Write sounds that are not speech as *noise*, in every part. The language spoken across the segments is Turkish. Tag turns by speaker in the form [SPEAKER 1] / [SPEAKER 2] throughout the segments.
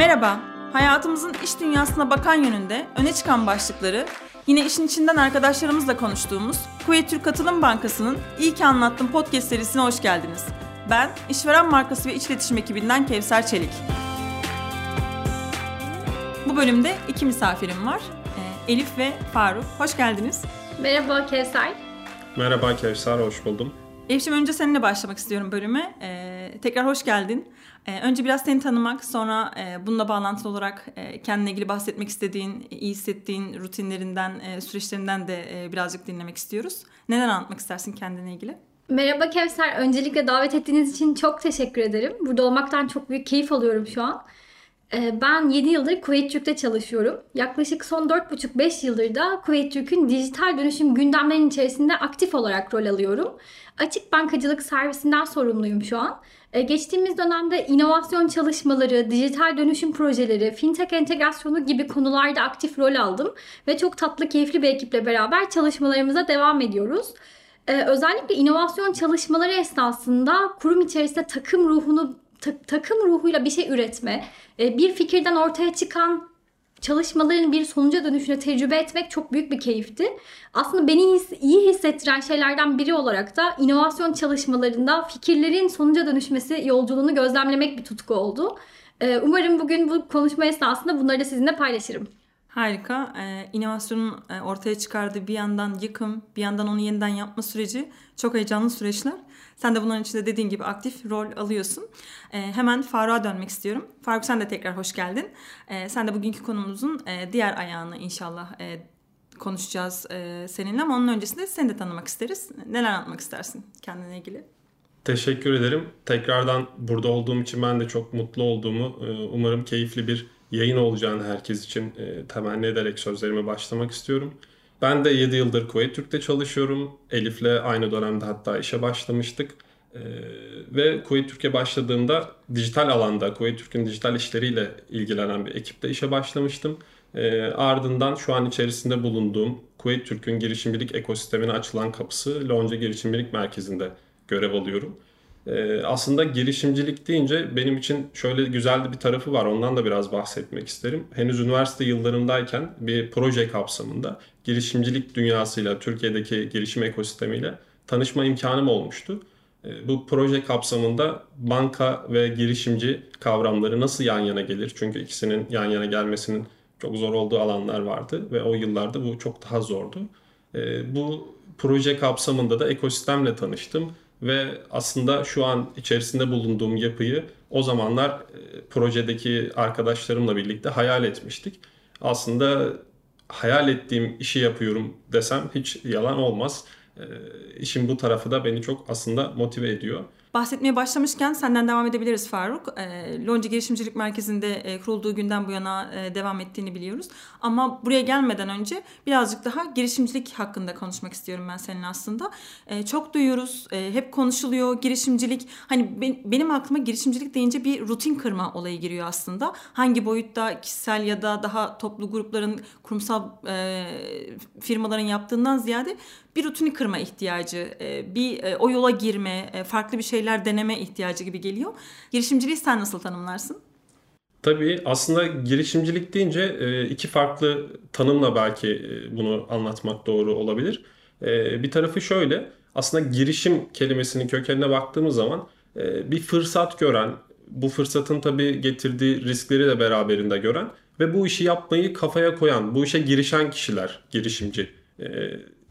[SPEAKER 1] Merhaba, hayatımızın iş dünyasına bakan yönünde öne çıkan başlıkları yine işin içinden arkadaşlarımızla konuştuğumuz Kuveyt Türk Katılım Bankası'nın İyi ki Anlattım podcast serisine hoş geldiniz. Ben işveren markası ve iç iletişim ekibinden Kevser Çelik. Bu bölümde iki misafirim var. Ee, Elif ve Faruk. Hoş geldiniz.
[SPEAKER 2] Merhaba Kevser.
[SPEAKER 3] Merhaba Kevser, hoş buldum.
[SPEAKER 1] Elif'ciğim önce seninle başlamak istiyorum bölüme. Ee, tekrar hoş geldin. Ee, önce biraz seni tanımak, sonra e, bununla bağlantılı olarak e, kendine ilgili bahsetmek istediğin, iyi hissettiğin rutinlerinden, e, süreçlerinden de e, birazcık dinlemek istiyoruz. Neden anlatmak istersin kendine ilgili?
[SPEAKER 2] Merhaba Kevser. Öncelikle davet ettiğiniz için çok teşekkür ederim. Burada olmaktan çok büyük keyif alıyorum şu an. Ee, ben 7 yıldır Kuveyt Türk'te çalışıyorum. Yaklaşık son 4,5-5 yıldır da Kuveyt Türk'ün dijital dönüşüm gündemlerinin içerisinde aktif olarak rol alıyorum. Açık bankacılık servisinden sorumluyum şu an. Ee, geçtiğimiz dönemde inovasyon çalışmaları, dijital dönüşüm projeleri, fintech entegrasyonu gibi konularda aktif rol aldım. Ve çok tatlı, keyifli bir ekiple beraber çalışmalarımıza devam ediyoruz. Ee, özellikle inovasyon çalışmaları esnasında kurum içerisinde takım ruhunu ta- takım ruhuyla bir şey üretme, e, bir fikirden ortaya çıkan çalışmaların bir sonuca dönüşüne tecrübe etmek çok büyük bir keyifti. Aslında beni his- iyi hissettiren şeylerden biri olarak da inovasyon çalışmalarında fikirlerin sonuca dönüşmesi yolculuğunu gözlemlemek bir tutku oldu. E, Umarım bugün bu konuşma esnasında bunları da sizinle paylaşırım.
[SPEAKER 1] Harika. Ee, inovasyonun e, ortaya çıkardığı bir yandan yıkım, bir yandan onu yeniden yapma süreci çok heyecanlı süreçler. Sen de bunların içinde dediğin gibi aktif rol alıyorsun. Ee, hemen Faruk'a dönmek istiyorum. Faruk sen de tekrar hoş geldin. Ee, sen de bugünkü konumuzun e, diğer ayağını inşallah e, konuşacağız e, seninle ama onun öncesinde seni de tanımak isteriz. Neler anlatmak istersin kendine ilgili?
[SPEAKER 3] Teşekkür ederim. Tekrardan burada olduğum için ben de çok mutlu olduğumu, e, umarım keyifli bir yayın olacağını herkes için e, temenni ederek sözlerime başlamak istiyorum. Ben de 7 yıldır Kuveyt Türk'te çalışıyorum. Elif'le aynı dönemde hatta işe başlamıştık. E, ve Kuveyt Türk'e başladığımda dijital alanda, Kuveyt Türk'ün dijital işleriyle ilgilenen bir ekipte işe başlamıştım. E, ardından şu an içerisinde bulunduğum Kuveyt Türk'ün girişimcilik ekosistemine açılan kapısı Lonca Girişimcilik Merkezi'nde görev alıyorum. Ee, aslında girişimcilik deyince benim için şöyle güzel bir tarafı var. Ondan da biraz bahsetmek isterim. Henüz üniversite yıllarımdayken bir proje kapsamında girişimcilik dünyasıyla, Türkiye'deki girişim ekosistemiyle tanışma imkanım olmuştu. Ee, bu proje kapsamında banka ve girişimci kavramları nasıl yan yana gelir? Çünkü ikisinin yan yana gelmesinin çok zor olduğu alanlar vardı ve o yıllarda bu çok daha zordu. Ee, bu proje kapsamında da ekosistemle tanıştım ve aslında şu an içerisinde bulunduğum yapıyı o zamanlar e, projedeki arkadaşlarımla birlikte hayal etmiştik. Aslında hayal ettiğim işi yapıyorum desem hiç yalan olmaz. E, işin bu tarafı da beni çok aslında motive ediyor.
[SPEAKER 1] Bahsetmeye başlamışken senden devam edebiliriz Faruk. E, Lonca Girişimcilik Merkezi'nde e, kurulduğu günden bu yana e, devam ettiğini biliyoruz. Ama buraya gelmeden önce birazcık daha girişimcilik hakkında konuşmak istiyorum ben senin aslında. E, çok duyuyoruz, e, hep konuşuluyor girişimcilik. Hani ben, benim aklıma girişimcilik deyince bir rutin kırma olayı giriyor aslında. Hangi boyutta kişisel ya da daha toplu grupların, kurumsal e, firmaların yaptığından ziyade bir rutini kırma ihtiyacı, e, bir e, o yola girme, e, farklı bir şeyler deneme ihtiyacı gibi geliyor. Girişimciliği sen nasıl tanımlarsın?
[SPEAKER 3] Tabii aslında girişimcilik deyince iki farklı tanımla belki bunu anlatmak doğru olabilir. Bir tarafı şöyle, aslında girişim kelimesinin kökenine baktığımız zaman bir fırsat gören, bu fırsatın tabii getirdiği riskleri de beraberinde gören ve bu işi yapmayı kafaya koyan, bu işe girişen kişiler girişimci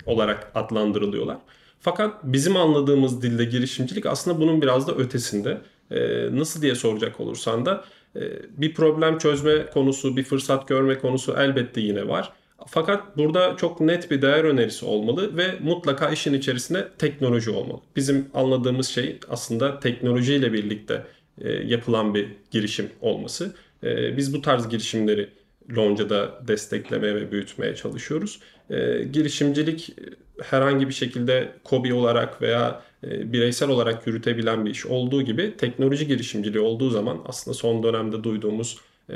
[SPEAKER 3] olarak adlandırılıyorlar. Fakat bizim anladığımız dilde girişimcilik aslında bunun biraz da ötesinde. Ee, nasıl diye soracak olursan da e, bir problem çözme konusu, bir fırsat görme konusu elbette yine var. Fakat burada çok net bir değer önerisi olmalı ve mutlaka işin içerisinde teknoloji olmalı. Bizim anladığımız şey aslında teknolojiyle birlikte e, yapılan bir girişim olması. E, biz bu tarz girişimleri Lonca'da desteklemeye ve büyütmeye çalışıyoruz. E, girişimcilik herhangi bir şekilde kobi olarak veya e, bireysel olarak yürütebilen bir iş olduğu gibi teknoloji girişimciliği olduğu zaman aslında son dönemde duyduğumuz e,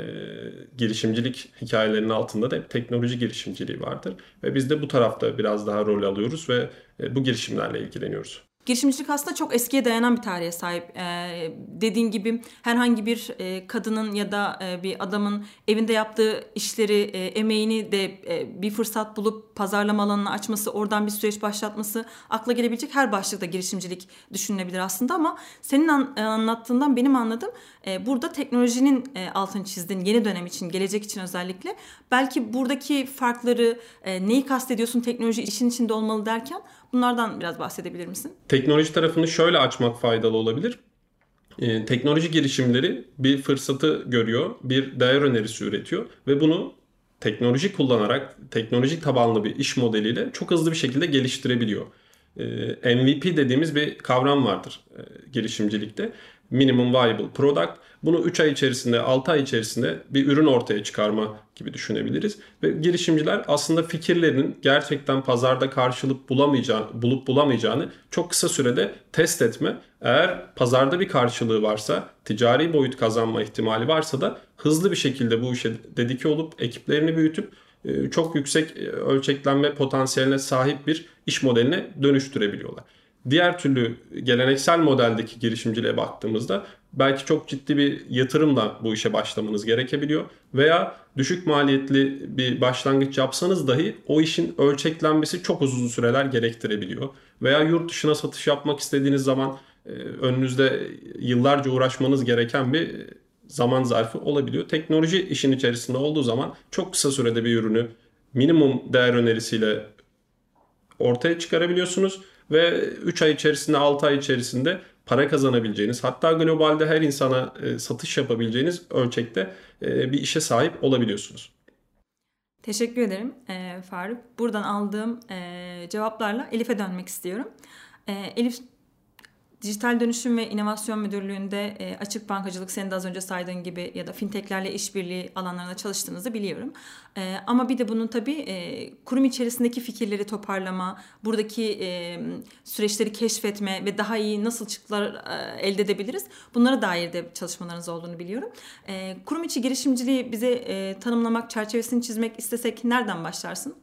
[SPEAKER 3] girişimcilik hikayelerinin altında da hep teknoloji girişimciliği vardır. Ve biz de bu tarafta biraz daha rol alıyoruz ve e, bu girişimlerle ilgileniyoruz.
[SPEAKER 1] Girişimcilik aslında çok eskiye dayanan bir tarihe sahip. Ee, dediğin gibi herhangi bir e, kadının ya da e, bir adamın evinde yaptığı işleri, e, emeğini de e, bir fırsat bulup pazarlama alanını açması, oradan bir süreç başlatması akla gelebilecek her başlıkta girişimcilik düşünülebilir aslında ama senin an, e, anlattığından benim anladığım e, burada teknolojinin e, altını çizdin yeni dönem için, gelecek için özellikle. Belki buradaki farkları, e, neyi kastediyorsun teknoloji işin içinde olmalı derken Bunlardan biraz bahsedebilir misin?
[SPEAKER 3] Teknoloji tarafını şöyle açmak faydalı olabilir. Ee, teknoloji girişimleri bir fırsatı görüyor, bir değer önerisi üretiyor ve bunu teknoloji kullanarak, teknolojik tabanlı bir iş modeliyle çok hızlı bir şekilde geliştirebiliyor. Ee, MVP dediğimiz bir kavram vardır e, girişimcilikte. Minimum Viable Product. Bunu 3 ay içerisinde, 6 ay içerisinde bir ürün ortaya çıkarma gibi düşünebiliriz. Ve girişimciler aslında fikirlerinin gerçekten pazarda karşılık bulamayacağını, bulup bulamayacağını çok kısa sürede test etme. Eğer pazarda bir karşılığı varsa, ticari boyut kazanma ihtimali varsa da hızlı bir şekilde bu işe dedike olup ekiplerini büyütüp e, çok yüksek e, ölçeklenme potansiyeline sahip bir iş modeline dönüştürebiliyorlar. Diğer türlü geleneksel modeldeki girişimciliğe baktığımızda belki çok ciddi bir yatırımla bu işe başlamanız gerekebiliyor. Veya düşük maliyetli bir başlangıç yapsanız dahi o işin ölçeklenmesi çok uzun süreler gerektirebiliyor. Veya yurt dışına satış yapmak istediğiniz zaman e, önünüzde yıllarca uğraşmanız gereken bir zaman zarfı olabiliyor. Teknoloji işin içerisinde olduğu zaman çok kısa sürede bir ürünü minimum değer önerisiyle ortaya çıkarabiliyorsunuz ve 3 ay içerisinde 6 ay içerisinde para kazanabileceğiniz hatta globalde her insana e, satış yapabileceğiniz ölçekte e, bir işe sahip olabiliyorsunuz.
[SPEAKER 1] Teşekkür ederim e, Faruk. Buradan aldığım e, cevaplarla Elif'e dönmek istiyorum. E, Elif Dijital Dönüşüm ve İnovasyon Müdürlüğü'nde e, açık bankacılık senin de az önce saydığın gibi ya da fintechlerle işbirliği alanlarında çalıştığınızı biliyorum. E, ama bir de bunun tabii e, kurum içerisindeki fikirleri toparlama, buradaki e, süreçleri keşfetme ve daha iyi nasıl çıktılar e, elde edebiliriz bunlara dair de çalışmalarınız olduğunu biliyorum. E, kurum içi girişimciliği bize e, tanımlamak, çerçevesini çizmek istesek nereden başlarsın?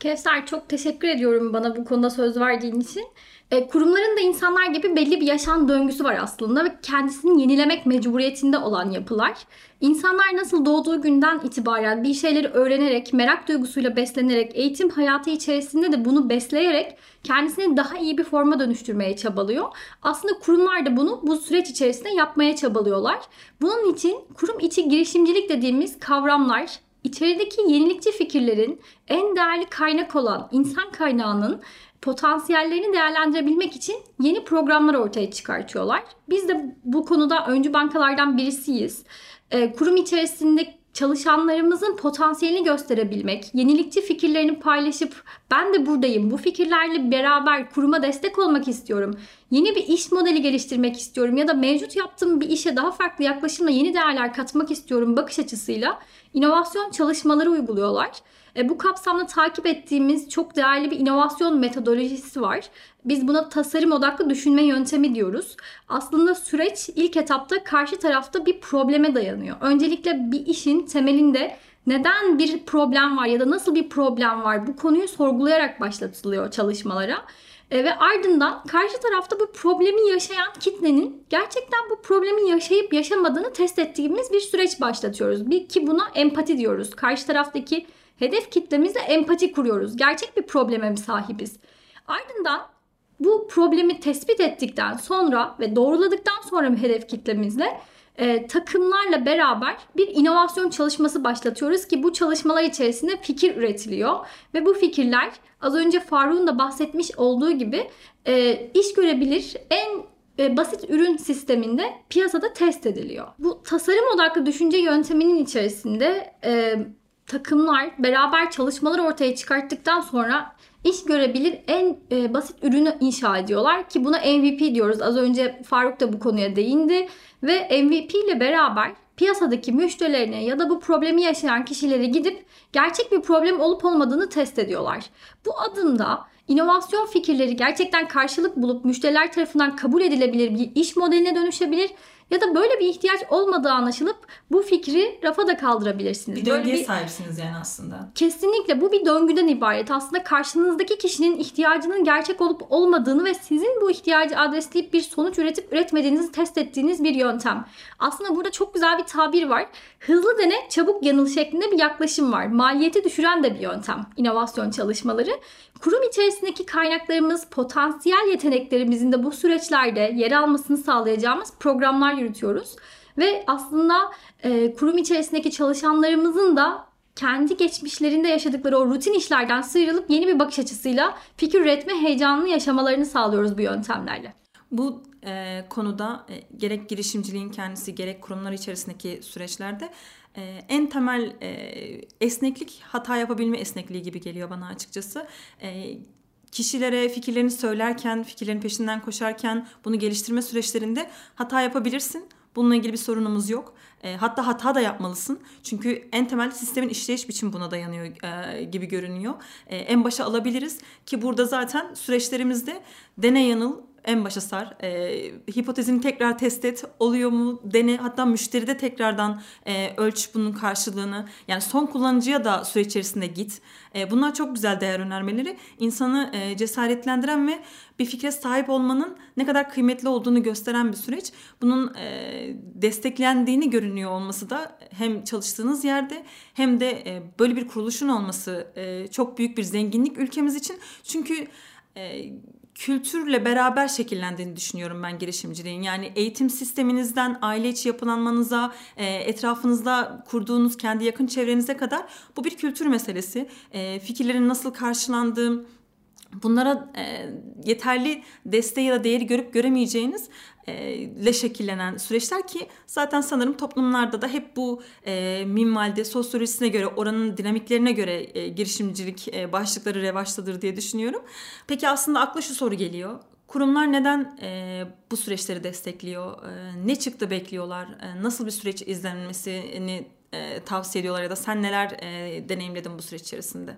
[SPEAKER 2] Kevser çok teşekkür ediyorum bana bu konuda söz verdiğin için. E, kurumların da insanlar gibi belli bir yaşam döngüsü var aslında ve kendisini yenilemek mecburiyetinde olan yapılar. İnsanlar nasıl doğduğu günden itibaren bir şeyleri öğrenerek, merak duygusuyla beslenerek, eğitim hayatı içerisinde de bunu besleyerek kendisini daha iyi bir forma dönüştürmeye çabalıyor. Aslında kurumlar da bunu bu süreç içerisinde yapmaya çabalıyorlar. Bunun için kurum içi girişimcilik dediğimiz kavramlar, içerideki yenilikçi fikirlerin en değerli kaynak olan insan kaynağının potansiyellerini değerlendirebilmek için yeni programlar ortaya çıkartıyorlar. Biz de bu konuda öncü bankalardan birisiyiz. Ee, kurum içerisinde çalışanlarımızın potansiyelini gösterebilmek, yenilikçi fikirlerini paylaşıp ben de buradayım, bu fikirlerle beraber kuruma destek olmak istiyorum, yeni bir iş modeli geliştirmek istiyorum ya da mevcut yaptığım bir işe daha farklı yaklaşımla yeni değerler katmak istiyorum bakış açısıyla inovasyon çalışmaları uyguluyorlar. E, bu kapsamda takip ettiğimiz çok değerli bir inovasyon metodolojisi var. Biz buna tasarım odaklı düşünme yöntemi diyoruz. Aslında süreç ilk etapta karşı tarafta bir probleme dayanıyor. Öncelikle bir işin temelinde neden bir problem var ya da nasıl bir problem var bu konuyu sorgulayarak başlatılıyor çalışmalara. E, ve ardından karşı tarafta bu problemi yaşayan kitlenin gerçekten bu problemi yaşayıp yaşamadığını test ettiğimiz bir süreç başlatıyoruz. Bir, ki buna empati diyoruz. Karşı taraftaki hedef kitlemizle empati kuruyoruz. Gerçek bir probleme mi sahibiz? Ardından bu problemi tespit ettikten sonra ve doğruladıktan sonra hedef kitlemizle e, takımlarla beraber bir inovasyon çalışması başlatıyoruz ki bu çalışmalar içerisinde fikir üretiliyor ve bu fikirler az önce Faruk'un da bahsetmiş olduğu gibi e, iş görebilir en e, basit ürün sisteminde piyasada test ediliyor. Bu tasarım odaklı düşünce yönteminin içerisinde e, takımlar beraber çalışmalar ortaya çıkarttıktan sonra iş görebilir en e, basit ürünü inşa ediyorlar ki buna MVP diyoruz. Az önce Faruk da bu konuya değindi ve MVP ile beraber piyasadaki müşterilerine ya da bu problemi yaşayan kişilere gidip gerçek bir problem olup olmadığını test ediyorlar. Bu adımda inovasyon fikirleri gerçekten karşılık bulup müşteriler tarafından kabul edilebilir bir iş modeline dönüşebilir ya da böyle bir ihtiyaç olmadığı anlaşılıp bu fikri rafa da kaldırabilirsiniz.
[SPEAKER 1] Bir döngüye
[SPEAKER 2] bir-
[SPEAKER 1] sahipsiniz yani aslında.
[SPEAKER 2] Kesinlikle bu bir döngüden ibaret. Aslında karşınızdaki kişinin ihtiyacının gerçek olup olmadığını ve sizin bu ihtiyacı adresleyip bir sonuç üretip üretmediğinizi test ettiğiniz bir yöntem. Aslında burada çok güzel bir tabir var. Hızlı dene, çabuk yanıl şeklinde bir yaklaşım var. Maliyeti düşüren de bir yöntem inovasyon çalışmaları. Kurum içerisindeki kaynaklarımız, potansiyel yeteneklerimizin de bu süreçlerde yer almasını sağlayacağımız programlar yürütüyoruz. Ve aslında e, kurum içerisindeki çalışanlarımızın da kendi geçmişlerinde yaşadıkları o rutin işlerden sıyrılıp yeni bir bakış açısıyla fikir üretme heyecanını yaşamalarını sağlıyoruz bu yöntemlerle.
[SPEAKER 1] Bu e, konuda e, gerek girişimciliğin kendisi gerek kurumlar içerisindeki süreçlerde e, en temel e, esneklik hata yapabilme esnekliği gibi geliyor bana açıkçası. E, kişilere fikirlerini söylerken, fikirlerin peşinden koşarken bunu geliştirme süreçlerinde hata yapabilirsin. Bununla ilgili bir sorunumuz yok. E, hatta hata da yapmalısın. Çünkü en temel sistemin işleyiş biçimi buna dayanıyor e, gibi görünüyor. E, en başa alabiliriz ki burada zaten süreçlerimizde dene yanıl en başa sar. E, hipotezini tekrar test et. Oluyor mu? Dene. Hatta müşteride tekrardan e, ölç bunun karşılığını. Yani son kullanıcıya da süreç içerisinde git. E, bunlar çok güzel değer önermeleri. İnsanı e, cesaretlendiren ve bir fikre sahip olmanın ne kadar kıymetli olduğunu gösteren bir süreç. Bunun e, desteklendiğini görünüyor olması da hem çalıştığınız yerde hem de e, böyle bir kuruluşun olması e, çok büyük bir zenginlik ülkemiz için. Çünkü e, kültürle beraber şekillendiğini düşünüyorum ben girişimciliğin. Yani eğitim sisteminizden aile içi yapılanmanıza, e, etrafınızda kurduğunuz kendi yakın çevrenize kadar bu bir kültür meselesi. E, fikirlerin nasıl karşılandığı, bunlara e, yeterli desteği ya da değeri görüp göremeyeceğiniz e, le şekillenen süreçler ki zaten sanırım toplumlarda da hep bu e, minvalde sosyolojisine göre oranın dinamiklerine göre e, girişimcilik e, başlıkları revaçtadır diye düşünüyorum. Peki aslında akla şu soru geliyor. Kurumlar neden e, bu süreçleri destekliyor? E, ne çıktı bekliyorlar? E, nasıl bir süreç izlenmesini e, tavsiye ediyorlar ya da sen neler e, deneyimledin bu süreç içerisinde?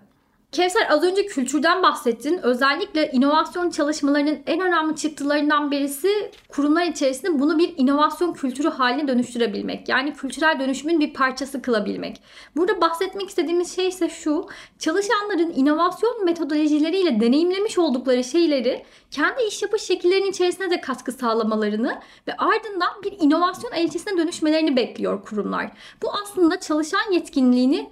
[SPEAKER 2] Kevser az önce kültürden bahsettin. Özellikle inovasyon çalışmalarının en önemli çıktılarından birisi kurumlar içerisinde bunu bir inovasyon kültürü haline dönüştürebilmek. Yani kültürel dönüşümün bir parçası kılabilmek. Burada bahsetmek istediğimiz şey ise şu. Çalışanların inovasyon metodolojileriyle deneyimlemiş oldukları şeyleri kendi iş yapış şekillerinin içerisine de katkı sağlamalarını ve ardından bir inovasyon elçisine dönüşmelerini bekliyor kurumlar. Bu aslında çalışan yetkinliğini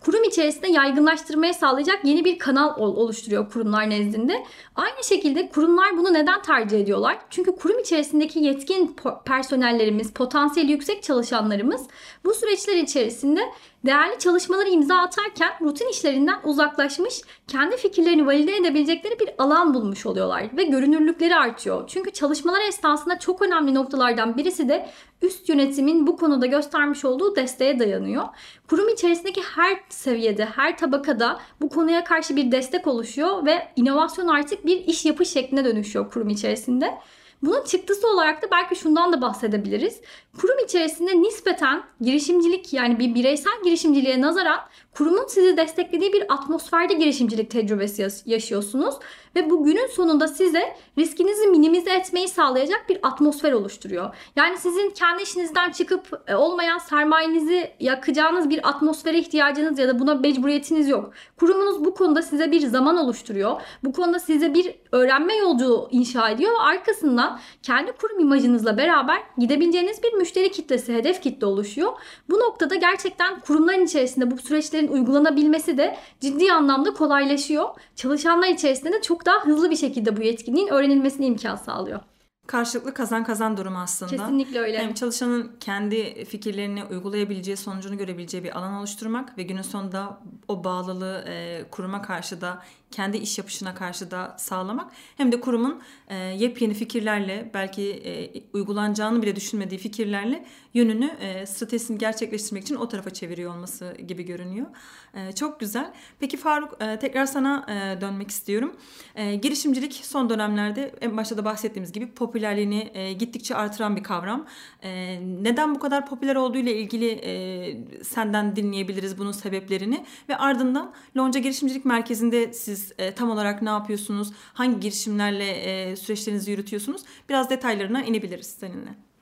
[SPEAKER 2] kurum içerisinde yaygınlaştırmaya sağlayacak yeni bir kanal oluşturuyor kurumlar nezdinde. Aynı şekilde kurumlar bunu neden tercih ediyorlar? Çünkü kurum içerisindeki yetkin personellerimiz, potansiyeli yüksek çalışanlarımız bu süreçler içerisinde değerli çalışmaları imza atarken rutin işlerinden uzaklaşmış, kendi fikirlerini valide edebilecekleri bir alan bulmuş oluyorlar ve görünürlükleri artıyor. Çünkü çalışmalar esnasında çok önemli noktalardan birisi de üst yönetimin bu konuda göstermiş olduğu desteğe dayanıyor. Kurum içerisindeki her seviyede, her tabakada bu konuya karşı bir destek oluşuyor ve inovasyon artık bir iş yapış şekline dönüşüyor kurum içerisinde. Bunun çıktısı olarak da belki şundan da bahsedebiliriz. Kurum içerisinde nispeten girişimcilik yani bir bireysel girişimciliğe nazaran kurumun sizi desteklediği bir atmosferde girişimcilik tecrübesi yaşıyorsunuz ve bu günün sonunda size riskinizi minimize etmeyi sağlayacak bir atmosfer oluşturuyor. Yani sizin kendi işinizden çıkıp e, olmayan sermayenizi yakacağınız bir atmosfere ihtiyacınız ya da buna mecburiyetiniz yok. Kurumunuz bu konuda size bir zaman oluşturuyor. Bu konuda size bir öğrenme yolculuğu inşa ediyor ve arkasından kendi kurum imajınızla beraber gidebileceğiniz bir müşteri kitlesi, hedef kitle oluşuyor. Bu noktada gerçekten kurumların içerisinde bu süreçlerin uygulanabilmesi de ciddi anlamda kolaylaşıyor. Çalışanlar içerisinde de çok daha hızlı bir şekilde bu yetkinliğin öğrenilmesine imkan sağlıyor.
[SPEAKER 1] Karşılıklı kazan kazan durumu aslında.
[SPEAKER 2] Kesinlikle öyle.
[SPEAKER 1] Hem çalışanın kendi fikirlerini uygulayabileceği, sonucunu görebileceği bir alan oluşturmak ve günün sonunda o bağlılığı e, kuruma karşı da kendi iş yapışına karşı da sağlamak hem de kurumun e, yepyeni fikirlerle belki e, uygulanacağını bile düşünmediği fikirlerle yönünü e, stratejisini gerçekleştirmek için o tarafa çeviriyor olması gibi görünüyor. E, çok güzel. Peki Faruk e, tekrar sana e, dönmek istiyorum. E, girişimcilik son dönemlerde en başta da bahsettiğimiz gibi popülerliğini e, gittikçe artıran bir kavram. E, neden bu kadar popüler olduğu ile ilgili e, senden dinleyebiliriz bunun sebeplerini ve ardından Lonca Girişimcilik Merkezi'nde siz e, tam olarak ne yapıyorsunuz? Hangi girişimlerle e, süreçlerinizi yürütüyorsunuz? Biraz detaylarına inebiliriz seninle.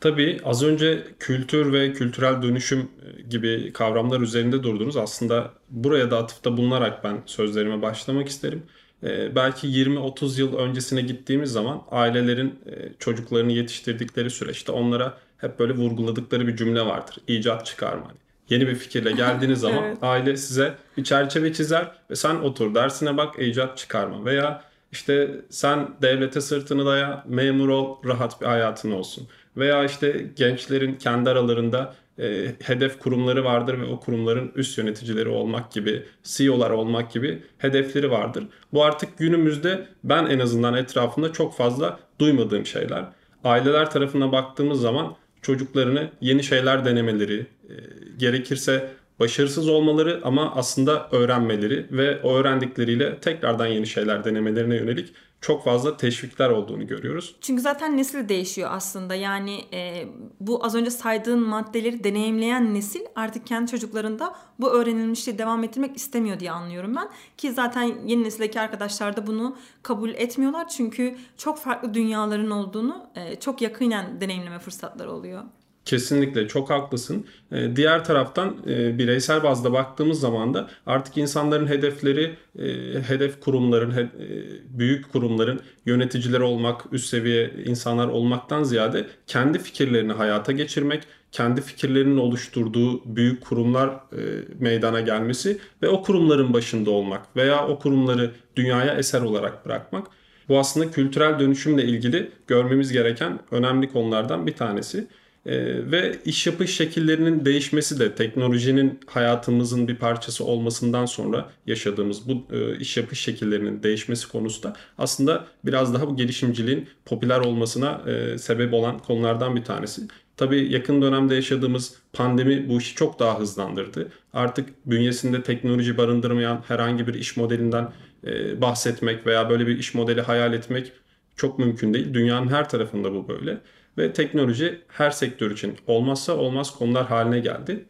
[SPEAKER 3] Tabii az önce kültür ve kültürel dönüşüm e, gibi kavramlar üzerinde durdunuz. Aslında buraya da atıfta bulunarak ben sözlerime başlamak isterim. Ee, belki 20-30 yıl öncesine gittiğimiz zaman ailelerin e, çocuklarını yetiştirdikleri süreçte onlara hep böyle vurguladıkları bir cümle vardır. İcat çıkarma. Yeni bir fikirle geldiğiniz *laughs* zaman evet. aile size bir çerçeve çizer ve sen otur dersine bak icat çıkarma veya işte sen devlete sırtını daya, memur ol, rahat bir hayatın olsun. Veya işte gençlerin kendi aralarında e, hedef kurumları vardır ve o kurumların üst yöneticileri olmak gibi, CEO'lar olmak gibi hedefleri vardır. Bu artık günümüzde ben en azından etrafında çok fazla duymadığım şeyler. Aileler tarafına baktığımız zaman çocuklarını yeni şeyler denemeleri, e, gerekirse başarısız olmaları ama aslında öğrenmeleri ve o öğrendikleriyle tekrardan yeni şeyler denemelerine yönelik çok fazla teşvikler olduğunu görüyoruz.
[SPEAKER 1] Çünkü zaten nesil değişiyor aslında. Yani e, bu az önce saydığın maddeleri deneyimleyen nesil artık kendi çocuklarında bu öğrenilmişliği devam ettirmek istemiyor diye anlıyorum ben. Ki zaten yeni nesildeki arkadaşlar da bunu kabul etmiyorlar. Çünkü çok farklı dünyaların olduğunu e, çok yakinen deneyimleme fırsatları oluyor.
[SPEAKER 3] Kesinlikle çok haklısın. Ee, diğer taraftan e, bireysel bazda baktığımız zaman da artık insanların hedefleri e, hedef kurumların, e, büyük kurumların yöneticileri olmak, üst seviye insanlar olmaktan ziyade kendi fikirlerini hayata geçirmek, kendi fikirlerinin oluşturduğu büyük kurumlar meydana gelmesi ve o kurumların başında olmak veya o kurumları dünyaya eser olarak bırakmak. Bu aslında kültürel dönüşümle ilgili görmemiz gereken önemli konulardan bir tanesi. Ee, ve iş yapış şekillerinin değişmesi de teknolojinin hayatımızın bir parçası olmasından sonra yaşadığımız bu e, iş yapış şekillerinin değişmesi konusunda aslında biraz daha bu gelişimciliğin popüler olmasına e, sebep olan konulardan bir tanesi. Tabii yakın dönemde yaşadığımız pandemi bu işi çok daha hızlandırdı. Artık bünyesinde teknoloji barındırmayan herhangi bir iş modelinden e, bahsetmek veya böyle bir iş modeli hayal etmek çok mümkün değil. Dünyanın her tarafında bu böyle. Ve teknoloji her sektör için olmazsa olmaz konular haline geldi.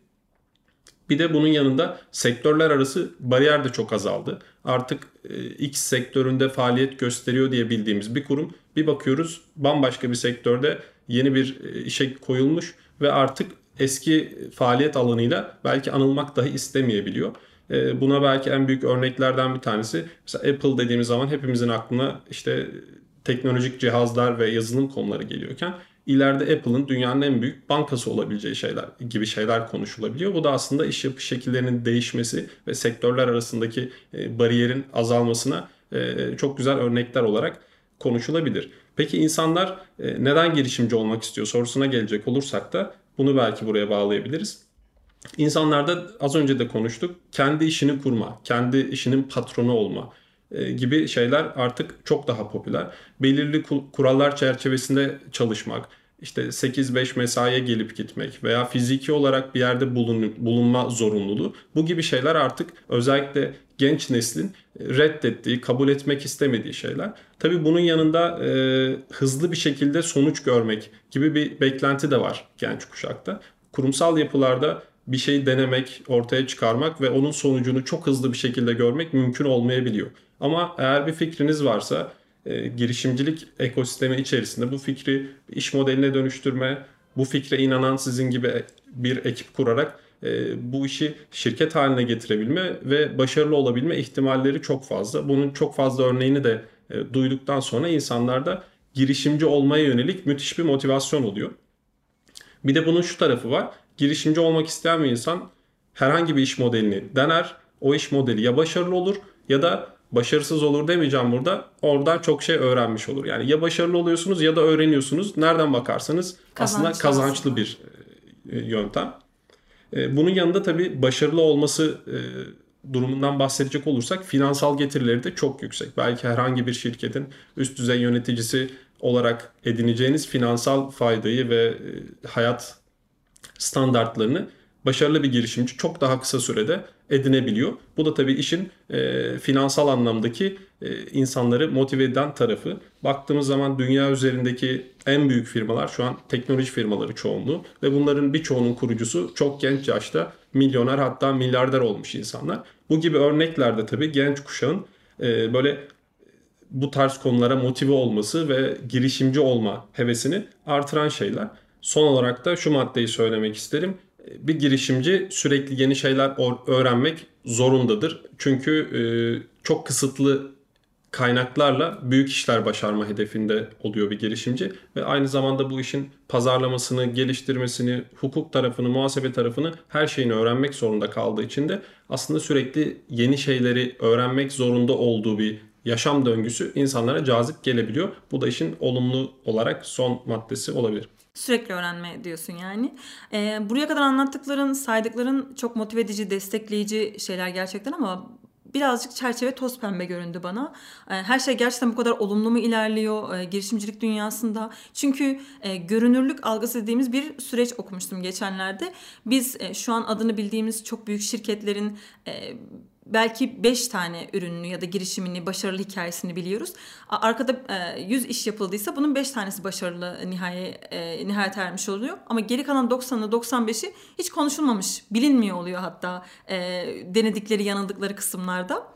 [SPEAKER 3] Bir de bunun yanında sektörler arası bariyer de çok azaldı. Artık e, X sektöründe faaliyet gösteriyor diye bildiğimiz bir kurum bir bakıyoruz bambaşka bir sektörde yeni bir e, işe koyulmuş ve artık eski faaliyet alanıyla belki anılmak dahi istemeyebiliyor. E, buna belki en büyük örneklerden bir tanesi mesela Apple dediğimiz zaman hepimizin aklına işte teknolojik cihazlar ve yazılım konuları geliyorken ileride Apple'ın dünyanın en büyük bankası olabileceği şeyler gibi şeyler konuşulabiliyor. Bu da aslında iş yapış şekillerinin değişmesi ve sektörler arasındaki e, bariyerin azalmasına e, çok güzel örnekler olarak konuşulabilir. Peki insanlar e, neden girişimci olmak istiyor sorusuna gelecek olursak da bunu belki buraya bağlayabiliriz. İnsanlarda az önce de konuştuk. Kendi işini kurma, kendi işinin patronu olma, gibi şeyler artık çok daha popüler. Belirli kurallar çerçevesinde çalışmak, işte 8-5 mesaiye gelip gitmek veya fiziki olarak bir yerde bulun, bulunma zorunluluğu bu gibi şeyler artık özellikle genç neslin reddettiği, kabul etmek istemediği şeyler. Tabii bunun yanında e, hızlı bir şekilde sonuç görmek gibi bir beklenti de var genç kuşakta. Kurumsal yapılarda bir şeyi denemek, ortaya çıkarmak ve onun sonucunu çok hızlı bir şekilde görmek mümkün olmayabiliyor. Ama eğer bir fikriniz varsa e, girişimcilik ekosistemi içerisinde bu fikri iş modeline dönüştürme, bu fikre inanan sizin gibi bir ekip kurarak e, bu işi şirket haline getirebilme ve başarılı olabilme ihtimalleri çok fazla. Bunun çok fazla örneğini de e, duyduktan sonra insanlarda girişimci olmaya yönelik müthiş bir motivasyon oluyor. Bir de bunun şu tarafı var. Girişimci olmak isteyen bir insan herhangi bir iş modelini dener. O iş modeli ya başarılı olur ya da başarısız olur demeyeceğim burada. Oradan çok şey öğrenmiş olur. Yani ya başarılı oluyorsunuz ya da öğreniyorsunuz. Nereden bakarsanız Kazançlı aslında kazançlı bir e, yöntem. E, bunun yanında tabii başarılı olması e, durumundan bahsedecek olursak finansal getirileri de çok yüksek. Belki herhangi bir şirketin üst düzey yöneticisi olarak edineceğiniz finansal faydayı ve hayat standartlarını başarılı bir girişimci çok daha kısa sürede edinebiliyor. Bu da tabii işin e, finansal anlamdaki e, insanları motive eden tarafı. Baktığımız zaman dünya üzerindeki en büyük firmalar şu an teknoloji firmaları çoğunluğu ve bunların birçoğunun kurucusu çok genç yaşta milyoner hatta milyarder olmuş insanlar. Bu gibi örneklerde tabii genç kuşağın e, böyle bu tarz konulara motive olması ve girişimci olma hevesini artıran şeyler. Son olarak da şu maddeyi söylemek isterim. Bir girişimci sürekli yeni şeyler öğrenmek zorundadır. Çünkü e, çok kısıtlı kaynaklarla büyük işler başarma hedefinde oluyor bir girişimci ve aynı zamanda bu işin pazarlamasını, geliştirmesini, hukuk tarafını, muhasebe tarafını her şeyini öğrenmek zorunda kaldığı için de aslında sürekli yeni şeyleri öğrenmek zorunda olduğu bir yaşam döngüsü insanlara cazip gelebiliyor. Bu da işin olumlu olarak son maddesi olabilir.
[SPEAKER 1] Sürekli öğrenme diyorsun yani. Ee, buraya kadar anlattıkların, saydıkların çok motive edici, destekleyici şeyler gerçekten ama birazcık çerçeve toz pembe göründü bana. Ee, her şey gerçekten bu kadar olumlu mu ilerliyor e, girişimcilik dünyasında? Çünkü e, görünürlük algısı dediğimiz bir süreç okumuştum geçenlerde. Biz e, şu an adını bildiğimiz çok büyük şirketlerin belki 5 tane ürününü ya da girişimini, başarılı hikayesini biliyoruz. Arkada 100 e, iş yapıldıysa bunun 5 tanesi başarılı nihayet, e, ermiş oluyor. Ama geri kalan 90'ı 95'i hiç konuşulmamış, bilinmiyor oluyor hatta e, denedikleri, yanıldıkları kısımlarda.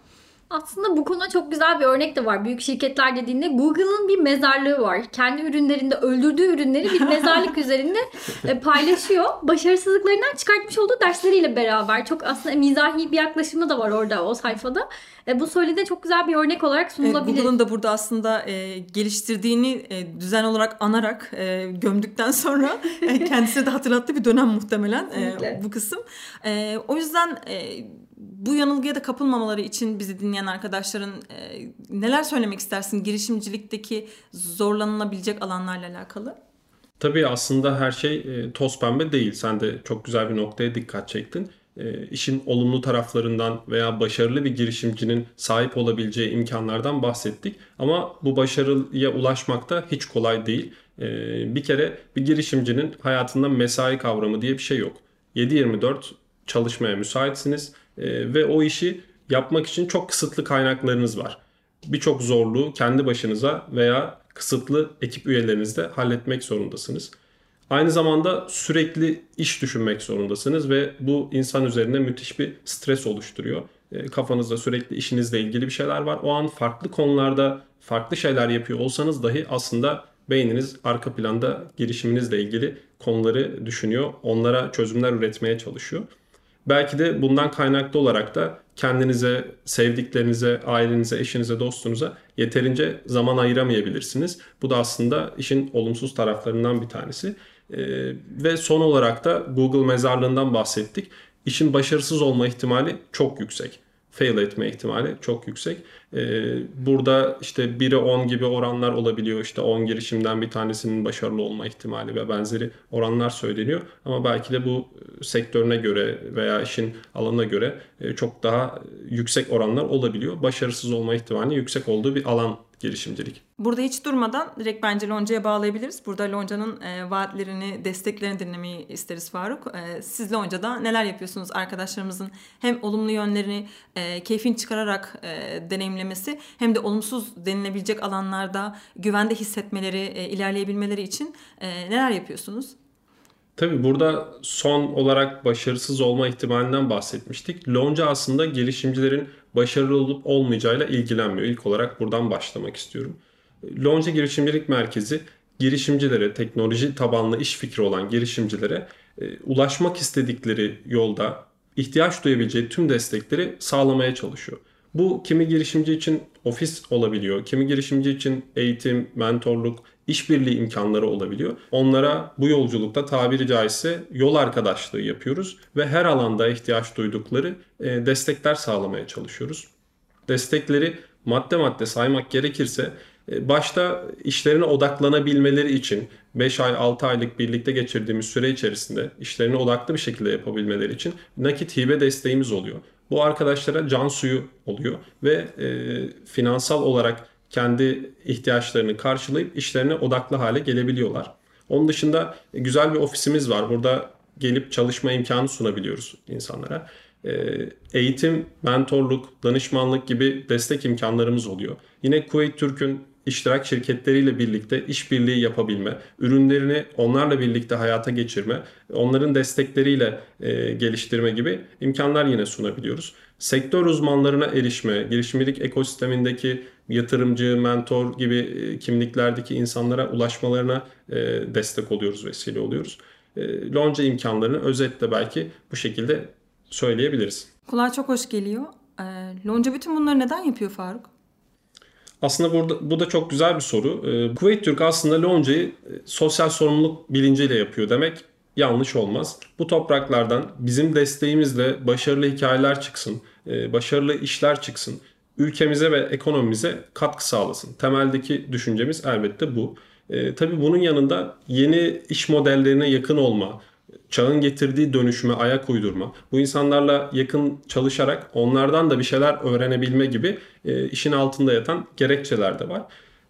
[SPEAKER 2] Aslında bu konuda çok güzel bir örnek de var. Büyük şirketler dediğinde Google'ın bir mezarlığı var. Kendi ürünlerinde öldürdüğü ürünleri bir *laughs* mezarlık üzerinde e, paylaşıyor. Başarısızlıklarından çıkartmış olduğu dersleriyle beraber. Çok aslında mizahi bir yaklaşımı da var orada o sayfada. E, bu söylediği çok güzel bir örnek olarak sunulabilir.
[SPEAKER 1] Google'ın da burada aslında e, geliştirdiğini e, düzen olarak anarak e, gömdükten sonra e, kendisine de hatırlattığı bir dönem muhtemelen e, bu kısım. E, o yüzden e, bu yanılgıya da kapılmamaları için bizi dinleyen arkadaşların e, neler söylemek istersin girişimcilikteki zorlanılabilecek alanlarla alakalı?
[SPEAKER 3] Tabii aslında her şey e, toz pembe değil. Sen de çok güzel bir noktaya dikkat çektin. E, işin olumlu taraflarından veya başarılı bir girişimcinin sahip olabileceği imkanlardan bahsettik. Ama bu başarıya ulaşmak da hiç kolay değil. E, bir kere bir girişimcinin hayatında mesai kavramı diye bir şey yok. 7-24 çalışmaya müsaitsiniz e, ve o işi yapmak için çok kısıtlı kaynaklarınız var. Birçok zorluğu kendi başınıza veya kısıtlı ekip üyelerinizle halletmek zorundasınız. Aynı zamanda sürekli iş düşünmek zorundasınız ve bu insan üzerinde müthiş bir stres oluşturuyor. E, kafanızda sürekli işinizle ilgili bir şeyler var. O an farklı konularda farklı şeyler yapıyor olsanız dahi aslında beyniniz arka planda girişiminizle ilgili konuları düşünüyor. Onlara çözümler üretmeye çalışıyor. Belki de bundan kaynaklı olarak da kendinize, sevdiklerinize, ailenize, eşinize, dostunuza yeterince zaman ayıramayabilirsiniz. Bu da aslında işin olumsuz taraflarından bir tanesi. Ee, ve son olarak da Google mezarlığından bahsettik. İşin başarısız olma ihtimali çok yüksek fail etme ihtimali çok yüksek. Ee, burada işte 1'e 10 gibi oranlar olabiliyor. İşte 10 girişimden bir tanesinin başarılı olma ihtimali ve benzeri oranlar söyleniyor. Ama belki de bu e, sektörüne göre veya işin alanına göre e, çok daha yüksek oranlar olabiliyor. Başarısız olma ihtimali yüksek olduğu bir alan girişimcilik.
[SPEAKER 1] Burada hiç durmadan direkt bence Lonca'ya bağlayabiliriz. Burada Lonca'nın e, vaatlerini, desteklerini dinlemeyi isteriz Faruk. E, siz Lonca'da neler yapıyorsunuz arkadaşlarımızın hem olumlu yönlerini e, keyfini çıkararak e, deneyimlemesi hem de olumsuz denilebilecek alanlarda güvende hissetmeleri, e, ilerleyebilmeleri için e, neler yapıyorsunuz?
[SPEAKER 3] Tabii burada son olarak başarısız olma ihtimalinden bahsetmiştik. Lonca aslında girişimcilerin başarılı olup olmayacağıyla ilgilenmiyor. İlk olarak buradan başlamak istiyorum. Lonca Girişimcilik Merkezi girişimcilere, teknoloji tabanlı iş fikri olan girişimcilere e, ulaşmak istedikleri yolda ihtiyaç duyabileceği tüm destekleri sağlamaya çalışıyor. Bu kimi girişimci için ofis olabiliyor, kimi girişimci için eğitim, mentorluk, işbirliği imkanları olabiliyor. Onlara bu yolculukta tabiri caizse yol arkadaşlığı yapıyoruz ve her alanda ihtiyaç duydukları e, destekler sağlamaya çalışıyoruz. Destekleri madde madde saymak gerekirse e, başta işlerine odaklanabilmeleri için 5 ay 6 aylık birlikte geçirdiğimiz süre içerisinde işlerine odaklı bir şekilde yapabilmeleri için nakit hibe desteğimiz oluyor. Bu arkadaşlara can suyu oluyor ve e, finansal olarak kendi ihtiyaçlarını karşılayıp işlerine odaklı hale gelebiliyorlar. Onun dışında güzel bir ofisimiz var. Burada gelip çalışma imkanı sunabiliyoruz insanlara. Ee, eğitim, mentorluk, danışmanlık gibi destek imkanlarımız oluyor. Yine Kuveyt Türk'ün iştirak şirketleriyle birlikte işbirliği yapabilme, ürünlerini onlarla birlikte hayata geçirme, onların destekleriyle e, geliştirme gibi imkanlar yine sunabiliyoruz. Sektör uzmanlarına erişme, girişimcilik ekosistemindeki yatırımcı, mentor gibi e, kimliklerdeki insanlara ulaşmalarına e, destek oluyoruz, vesile oluyoruz. E, Lonca imkanlarını özetle belki bu şekilde söyleyebiliriz.
[SPEAKER 1] Kulağa çok hoş geliyor. E, Lonca bütün bunları neden yapıyor Faruk?
[SPEAKER 3] Aslında burada bu da çok güzel bir soru. E, Kuveyt Türk aslında Lonca'yı e, sosyal sorumluluk bilinciyle yapıyor demek yanlış olmaz. Bu topraklardan bizim desteğimizle başarılı hikayeler çıksın, e, başarılı işler çıksın, ülkemize ve ekonomimize katkı sağlasın. Temeldeki düşüncemiz elbette bu. E, tabii bunun yanında yeni iş modellerine yakın olma, çağın getirdiği dönüşüme ayak uydurma, bu insanlarla yakın çalışarak onlardan da bir şeyler öğrenebilme gibi e, işin altında yatan gerekçeler de var.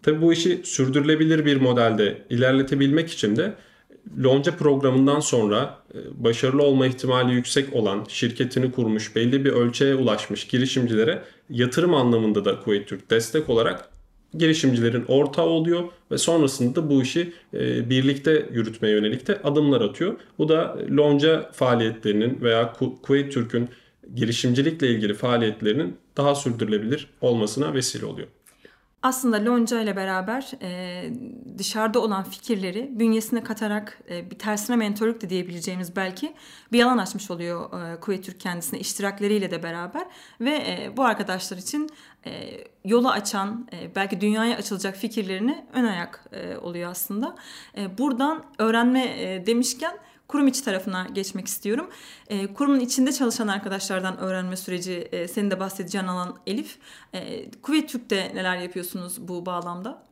[SPEAKER 3] Tabii bu işi sürdürülebilir bir modelde ilerletebilmek için de Lonca programından sonra e, başarılı olma ihtimali yüksek olan şirketini kurmuş, belli bir ölçeğe ulaşmış girişimcilere yatırım anlamında da Kuveyt Türk destek olarak girişimcilerin ortağı oluyor ve sonrasında da bu işi e, birlikte yürütmeye yönelik de adımlar atıyor. Bu da Lonca faaliyetlerinin veya Kuveyt Türk'ün girişimcilikle ilgili faaliyetlerinin daha sürdürülebilir olmasına vesile oluyor
[SPEAKER 1] aslında Lonca ile beraber e, dışarıda olan fikirleri bünyesine katarak e, bir tersine mentorluk da diyebileceğimiz belki bir alan açmış oluyor e, Kuvvet Türk kendisine iştirakleriyle de beraber ve e, bu arkadaşlar için e, yolu açan e, belki dünyaya açılacak fikirlerini ön ayak e, oluyor aslında. E, buradan öğrenme e, demişken kurum içi tarafına geçmek istiyorum. E, kurumun içinde çalışan arkadaşlardan öğrenme süreci e, senin de bahsedeceğin alan Elif. E, Kuveyt Türk'te neler yapıyorsunuz bu bağlamda?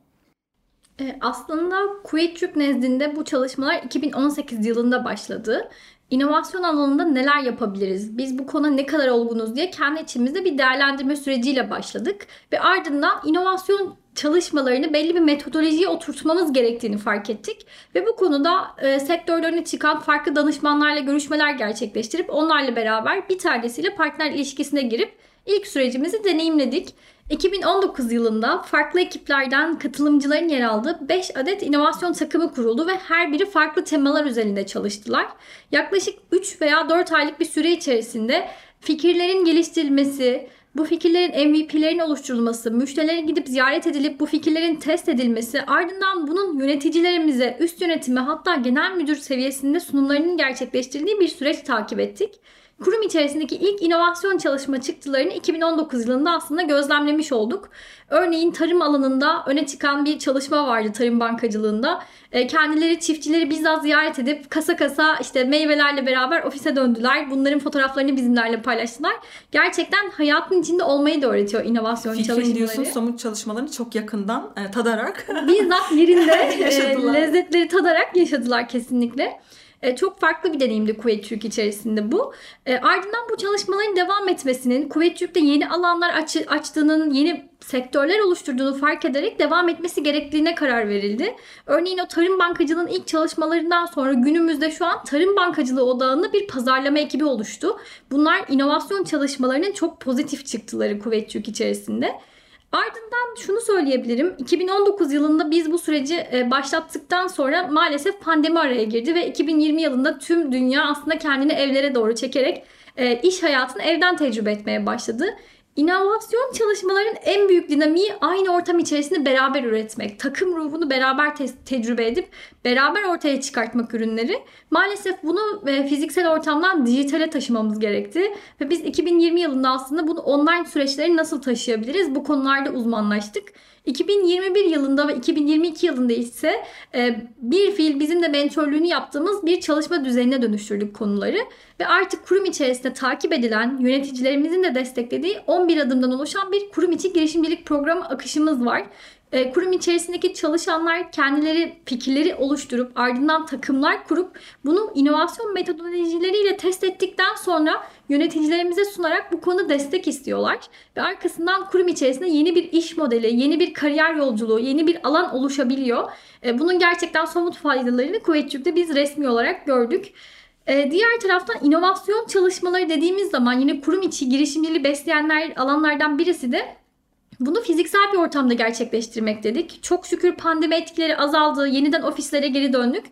[SPEAKER 2] E, aslında Kuveyt Türk nezdinde bu çalışmalar 2018 yılında başladı. İnovasyon alanında neler yapabiliriz? Biz bu konuda ne kadar olgunuz diye kendi içimizde bir değerlendirme süreciyle başladık. Ve ardından inovasyon çalışmalarını belli bir metodolojiye oturtmamız gerektiğini fark ettik. Ve bu konuda e, sektörlerine çıkan farklı danışmanlarla görüşmeler gerçekleştirip onlarla beraber bir tanesiyle partner ilişkisine girip ilk sürecimizi deneyimledik. 2019 yılında farklı ekiplerden katılımcıların yer aldığı 5 adet inovasyon takımı kuruldu ve her biri farklı temalar üzerinde çalıştılar. Yaklaşık 3 veya 4 aylık bir süre içerisinde fikirlerin geliştirilmesi, bu fikirlerin MVP'lerin oluşturulması, müşterilerin gidip ziyaret edilip bu fikirlerin test edilmesi, ardından bunun yöneticilerimize, üst yönetime hatta genel müdür seviyesinde sunumlarının gerçekleştirildiği bir süreç takip ettik kurum içerisindeki ilk inovasyon çalışma çıktılarını 2019 yılında aslında gözlemlemiş olduk. Örneğin tarım alanında öne çıkan bir çalışma vardı tarım bankacılığında. E, kendileri çiftçileri bizzat ziyaret edip kasa kasa işte meyvelerle beraber ofise döndüler. Bunların fotoğraflarını bizimlerle paylaştılar. Gerçekten hayatın içinde olmayı da öğretiyor inovasyon
[SPEAKER 1] Fikrin
[SPEAKER 2] çalışmaları.
[SPEAKER 1] diyorsun somut çalışmalarını çok yakından e, tadarak.
[SPEAKER 2] Bizzat yerinde *laughs* e, lezzetleri tadarak yaşadılar kesinlikle. E, çok farklı bir deneyimdi Kuveyt Türk içerisinde bu. E, ardından bu çalışmaların devam etmesinin, Kuveyt Türk'te yeni alanlar aç, açtığının, yeni sektörler oluşturduğunu fark ederek devam etmesi gerektiğine karar verildi. Örneğin o tarım bankacılığının ilk çalışmalarından sonra günümüzde şu an tarım bankacılığı odağında bir pazarlama ekibi oluştu. Bunlar inovasyon çalışmalarının çok pozitif çıktıları Kuveyt Türk içerisinde. Ardından şunu söyleyebilirim. 2019 yılında biz bu süreci e, başlattıktan sonra maalesef pandemi araya girdi ve 2020 yılında tüm dünya aslında kendini evlere doğru çekerek e, iş hayatını evden tecrübe etmeye başladı. İnovasyon çalışmaların en büyük dinamiği aynı ortam içerisinde beraber üretmek. Takım ruhunu beraber te- tecrübe edip beraber ortaya çıkartmak ürünleri. Maalesef bunu e, fiziksel ortamdan dijitale taşımamız gerekti. Ve biz 2020 yılında aslında bunu online süreçleri nasıl taşıyabiliriz bu konularda uzmanlaştık. 2021 yılında ve 2022 yılında ise e, bir fiil bizim de mentorluğunu yaptığımız bir çalışma düzenine dönüştürdük konuları. Ve artık kurum içerisinde takip edilen yöneticilerimizin de desteklediği 11 adımdan oluşan bir kurum içi girişimcilik programı akışımız var. E, kurum içerisindeki çalışanlar kendileri fikirleri oluşturup ardından takımlar kurup bunu inovasyon metodolojileriyle test ettikten sonra yöneticilerimize sunarak bu konuda destek istiyorlar. Ve arkasından kurum içerisinde yeni bir iş modeli, yeni bir kariyer yolculuğu, yeni bir alan oluşabiliyor. E, bunun gerçekten somut faydalarını Kuvvetçük'te biz resmi olarak gördük. E, diğer taraftan inovasyon çalışmaları dediğimiz zaman yine kurum içi girişimciliği besleyenler alanlardan birisi de bunu fiziksel bir ortamda gerçekleştirmek dedik. Çok şükür pandemi etkileri azaldı. Yeniden ofislere geri döndük.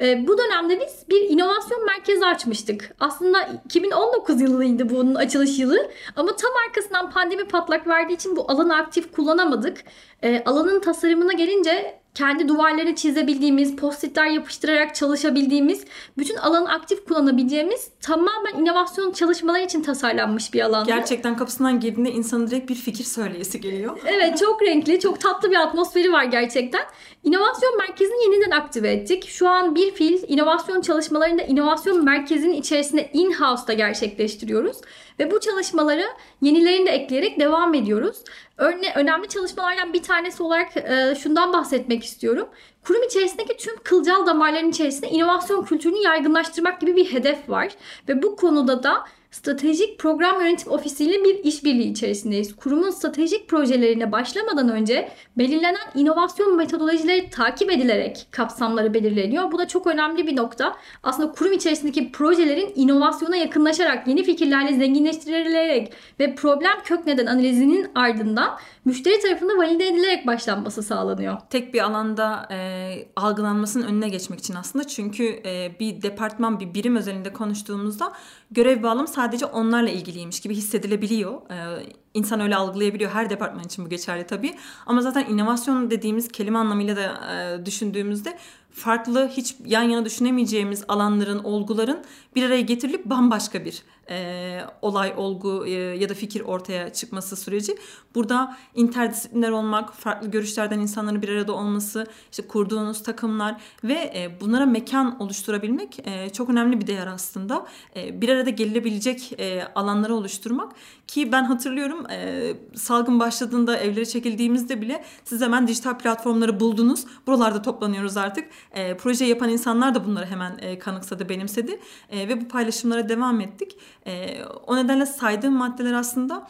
[SPEAKER 2] E, bu dönemde biz bir inovasyon merkezi açmıştık. Aslında 2019 yılıydı bunun açılış yılı ama tam arkasından pandemi patlak verdiği için bu alanı aktif kullanamadık. E, alanın tasarımına gelince kendi duvarlarını çizebildiğimiz, postitler yapıştırarak çalışabildiğimiz, bütün alanı aktif kullanabileceğimiz tamamen inovasyon çalışmaları için tasarlanmış bir alan.
[SPEAKER 1] Gerçekten kapısından girdiğinde insanın direkt bir fikir söyleyesi geliyor. *laughs*
[SPEAKER 2] Evet çok renkli, çok tatlı bir atmosferi var gerçekten. İnovasyon merkezini yeniden aktive ettik. Şu an bir fil inovasyon çalışmalarında inovasyon merkezinin içerisinde in-house'da gerçekleştiriyoruz. Ve bu çalışmaları yenilerini de ekleyerek devam ediyoruz. Örne önemli çalışmalardan bir tanesi olarak e, şundan bahsetmek istiyorum. Kurum içerisindeki tüm kılcal damarların içerisinde inovasyon kültürünü yaygınlaştırmak gibi bir hedef var. Ve bu konuda da Stratejik Program Yönetim Ofisi ile bir işbirliği içerisindeyiz. Kurumun stratejik projelerine başlamadan önce belirlenen inovasyon metodolojileri takip edilerek kapsamları belirleniyor. Bu da çok önemli bir nokta. Aslında kurum içerisindeki projelerin inovasyona yakınlaşarak, yeni fikirlerle zenginleştirilerek ve problem kök neden analizinin ardından müşteri tarafından valide edilerek başlanması sağlanıyor.
[SPEAKER 1] Tek bir alanda e, algılanmasının önüne geçmek için aslında. Çünkü e, bir departman, bir birim özelinde konuştuğumuzda görev bağlamı sadece onlarla ilgiliymiş gibi hissedilebiliyor. E, insan öyle algılayabiliyor. Her departman için bu geçerli tabii. Ama zaten inovasyon dediğimiz kelime anlamıyla da e, düşündüğümüzde farklı hiç yan yana düşünemeyeceğimiz alanların, olguların bir araya getirilip bambaşka bir e, olay, olgu e, ya da fikir ortaya çıkması süreci. Burada interdisipliner olmak, farklı görüşlerden insanların bir arada olması, işte kurduğunuz takımlar ve e, bunlara mekan oluşturabilmek e, çok önemli bir değer aslında. E, bir arada gelilebilecek e, alanları oluşturmak ki ben hatırlıyorum e, salgın başladığında evlere çekildiğimizde bile siz hemen dijital platformları buldunuz. Buralarda toplanıyoruz artık. E, proje yapan insanlar da bunları hemen e, kanıksadı, benimsedi e, ve bu paylaşımlara devam ettik. E, o nedenle saydığım maddeler aslında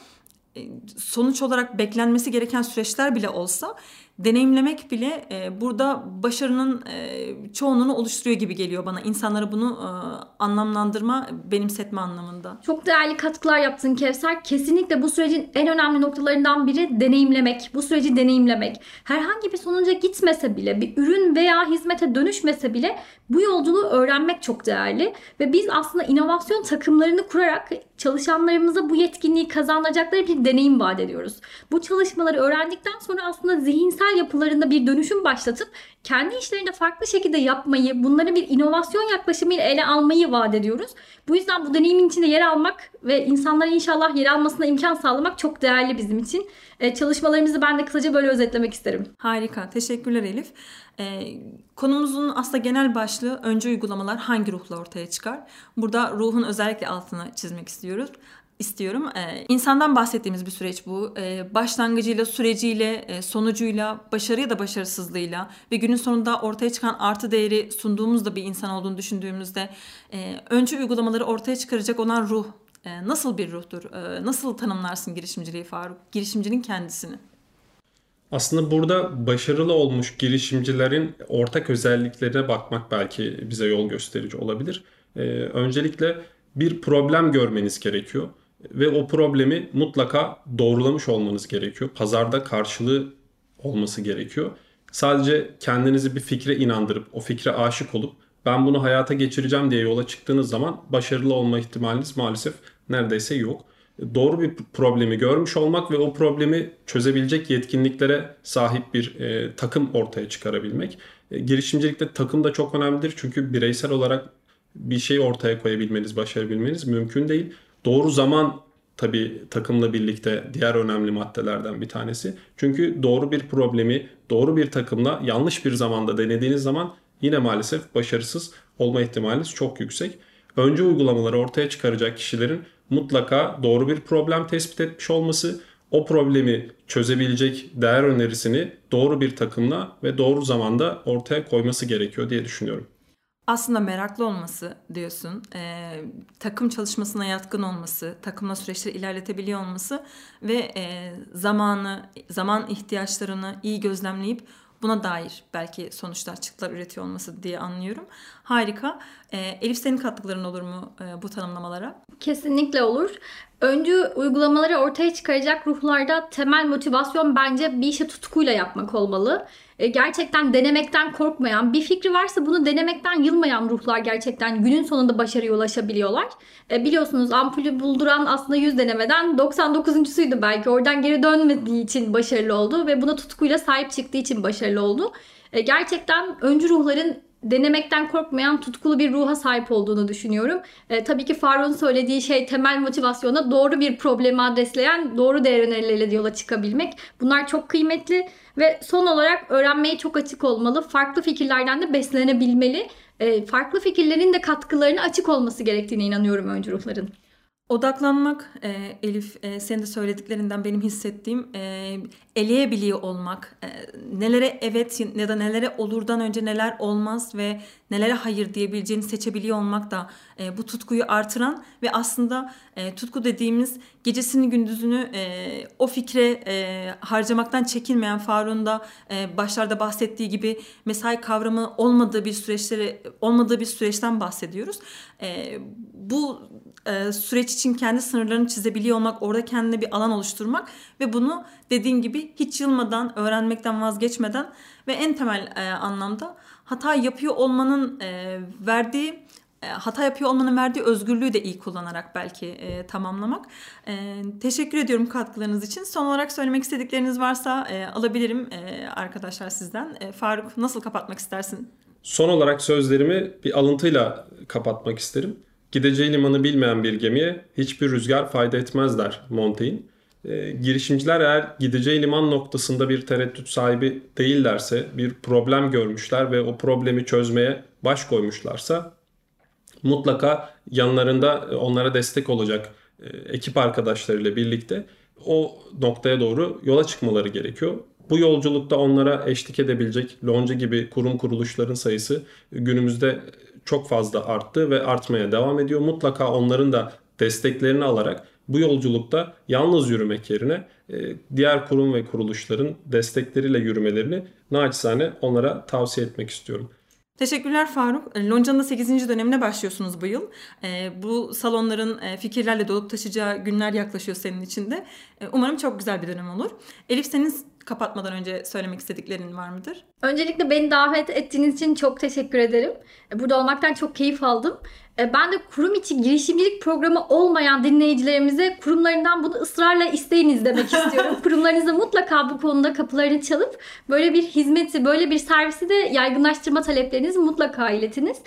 [SPEAKER 1] e, sonuç olarak beklenmesi gereken süreçler bile olsa deneyimlemek bile e, burada başarının e, çoğunluğunu oluşturuyor gibi geliyor bana. İnsanlara bunu e, anlamlandırma, benimsetme anlamında.
[SPEAKER 2] Çok değerli katkılar yaptın Kevser. Kesinlikle bu sürecin en önemli noktalarından biri deneyimlemek. Bu süreci deneyimlemek. Herhangi bir sonuca gitmese bile, bir ürün veya hizmete dönüşmese bile bu yolculuğu öğrenmek çok değerli. Ve biz aslında inovasyon takımlarını kurarak çalışanlarımıza bu yetkinliği kazanacakları bir deneyim vaat ediyoruz. Bu çalışmaları öğrendikten sonra aslında zihinsel yapılarında bir dönüşüm başlatıp kendi işlerini farklı şekilde yapmayı, bunları bir inovasyon yaklaşımıyla ele almayı vaat ediyoruz. Bu yüzden bu deneyimin içinde yer almak ve insanların inşallah yer almasına imkan sağlamak çok değerli bizim için. Ee, çalışmalarımızı ben de kısaca böyle özetlemek isterim.
[SPEAKER 1] Harika. Teşekkürler Elif. Ee, konumuzun aslında genel başlığı önce uygulamalar hangi ruhla ortaya çıkar? Burada ruhun özellikle altını çizmek istiyoruz istiyorum. Ee, insandan bahsettiğimiz bir süreç bu. Ee, başlangıcıyla, süreciyle, e, sonucuyla, başarı ya da başarısızlığıyla ve günün sonunda ortaya çıkan artı değeri sunduğumuz da bir insan olduğunu düşündüğümüzde e, önce uygulamaları ortaya çıkaracak olan ruh e, nasıl bir ruhtur? E, nasıl tanımlarsın girişimciliği Faruk? Girişimcinin kendisini.
[SPEAKER 3] Aslında burada başarılı olmuş girişimcilerin ortak özelliklerine bakmak belki bize yol gösterici olabilir. Ee, öncelikle bir problem görmeniz gerekiyor ve o problemi mutlaka doğrulamış olmanız gerekiyor. Pazarda karşılığı olması gerekiyor. Sadece kendinizi bir fikre inandırıp o fikre aşık olup ben bunu hayata geçireceğim diye yola çıktığınız zaman başarılı olma ihtimaliniz maalesef neredeyse yok. Doğru bir problemi görmüş olmak ve o problemi çözebilecek yetkinliklere sahip bir e, takım ortaya çıkarabilmek. E, girişimcilikte takım da çok önemlidir çünkü bireysel olarak bir şey ortaya koyabilmeniz, başarabilmeniz mümkün değil. Doğru zaman tabii takımla birlikte diğer önemli maddelerden bir tanesi. Çünkü doğru bir problemi doğru bir takımla yanlış bir zamanda denediğiniz zaman yine maalesef başarısız olma ihtimaliniz çok yüksek. Önce uygulamaları ortaya çıkaracak kişilerin mutlaka doğru bir problem tespit etmiş olması, o problemi çözebilecek değer önerisini doğru bir takımla ve doğru zamanda ortaya koyması gerekiyor diye düşünüyorum
[SPEAKER 1] aslında meraklı olması diyorsun, e, takım çalışmasına yatkın olması, takımla süreçleri ilerletebiliyor olması ve e, zamanı, zaman ihtiyaçlarını iyi gözlemleyip buna dair belki sonuçlar, çıktılar üretiyor olması diye anlıyorum. Harika. E, Elif senin katkıların olur mu e, bu tanımlamalara?
[SPEAKER 2] Kesinlikle olur. Öncü uygulamaları ortaya çıkaracak ruhlarda temel motivasyon bence bir işe tutkuyla yapmak olmalı. E, gerçekten denemekten korkmayan, bir fikri varsa bunu denemekten yılmayan ruhlar gerçekten günün sonunda başarıya ulaşabiliyorlar. E, biliyorsunuz ampulü bulduran aslında 100 denemeden 99.suydu belki. Oradan geri dönmediği için başarılı oldu ve buna tutkuyla sahip çıktığı için başarılı oldu. E, gerçekten öncü ruhların denemekten korkmayan tutkulu bir ruha sahip olduğunu düşünüyorum. E, tabii ki Faruk'un söylediği şey temel motivasyona doğru bir problemi adresleyen doğru değer önerileriyle yola çıkabilmek. Bunlar çok kıymetli ve son olarak öğrenmeye çok açık olmalı. Farklı fikirlerden de beslenebilmeli. E, farklı fikirlerin de katkılarına açık olması gerektiğine inanıyorum öncü ruhların.
[SPEAKER 1] Odaklanmak e, Elif e, senin de söylediklerinden benim hissettiğim e, eleyebiliyor olmak. E, nelere evet ya da nelere olurdan önce neler olmaz ve nelere hayır diyebileceğini seçebiliyor olmak da e, bu tutkuyu artıran ve aslında e, tutku dediğimiz gecesini gündüzünü e, o fikre e, harcamaktan çekinmeyen Faruk'un da e, başlarda bahsettiği gibi mesai kavramı olmadığı bir süreçleri olmadığı bir süreçten bahsediyoruz. E, bu e, süreç için kendi sınırlarını çizebiliyor olmak, orada kendine bir alan oluşturmak ve bunu dediğin gibi hiç yılmadan, öğrenmekten vazgeçmeden ve en temel e, anlamda hata yapıyor olmanın e, verdiği e, hata yapıyor olmanın verdiği özgürlüğü de iyi kullanarak belki e, tamamlamak. E, teşekkür ediyorum katkılarınız için. Son olarak söylemek istedikleriniz varsa e, alabilirim e, arkadaşlar sizden. E, Faruk nasıl kapatmak istersin?
[SPEAKER 3] Son olarak sözlerimi bir alıntıyla kapatmak isterim. Gideceği limanı bilmeyen bir gemiye hiçbir rüzgar fayda etmez der Montaigne. E, girişimciler eğer gideceği liman noktasında bir tereddüt sahibi değillerse, bir problem görmüşler ve o problemi çözmeye baş koymuşlarsa mutlaka yanlarında onlara destek olacak e, ekip arkadaşlarıyla birlikte o noktaya doğru yola çıkmaları gerekiyor. Bu yolculukta onlara eşlik edebilecek Lonca gibi kurum kuruluşların sayısı günümüzde çok fazla arttı ve artmaya devam ediyor. Mutlaka onların da desteklerini alarak bu yolculukta yalnız yürümek yerine e, diğer kurum ve kuruluşların destekleriyle yürümelerini naçizane onlara tavsiye etmek istiyorum.
[SPEAKER 1] Teşekkürler Faruk. E, Lonca'nın da 8. dönemine başlıyorsunuz bu yıl. E, bu salonların fikirlerle dolup taşıyacağı günler yaklaşıyor senin için de. Umarım çok güzel bir dönem olur. Elif senin kapatmadan önce söylemek istediklerin var mıdır?
[SPEAKER 2] Öncelikle beni davet ettiğiniz için çok teşekkür ederim. E, burada olmaktan çok keyif aldım. E, ben de kurum içi girişimcilik programı olmayan dinleyicilerimize kurumlarından bunu ısrarla isteyiniz demek *laughs* istiyorum. Kurumlarınızda mutlaka bu konuda kapılarını çalıp böyle bir hizmeti, böyle bir servisi de yaygınlaştırma taleplerinizi mutlaka iletiniz.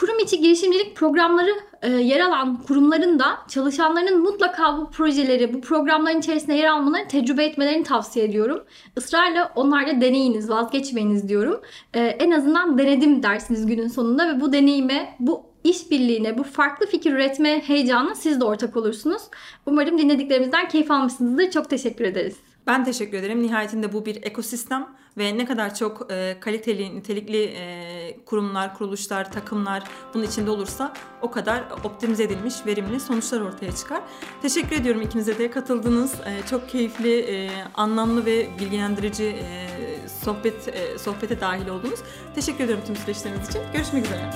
[SPEAKER 2] Kurum içi girişimcilik programları e, yer alan kurumların da çalışanlarının mutlaka bu projeleri, bu programların içerisinde yer almalarını tecrübe etmelerini tavsiye ediyorum. Israrla onlarla deneyiniz, vazgeçmeyiniz diyorum. E, en azından denedim dersiniz günün sonunda ve bu deneyime, bu işbirliğine, bu farklı fikir üretme heyecanına siz de ortak olursunuz. Umarım dinlediklerimizden keyif almışsınızdır. Çok teşekkür ederiz.
[SPEAKER 1] Ben teşekkür ederim. Nihayetinde bu bir ekosistem ve ne kadar çok e, kaliteli, nitelikli e, kurumlar, kuruluşlar, takımlar bunun içinde olursa o kadar optimize edilmiş, verimli sonuçlar ortaya çıkar. Teşekkür ediyorum ikinize de katıldınız. E, çok keyifli, e, anlamlı ve bilgilendirici e, sohbet e, sohbete dahil oldunuz. Teşekkür ediyorum tüm süreçleriniz için. Görüşmek üzere.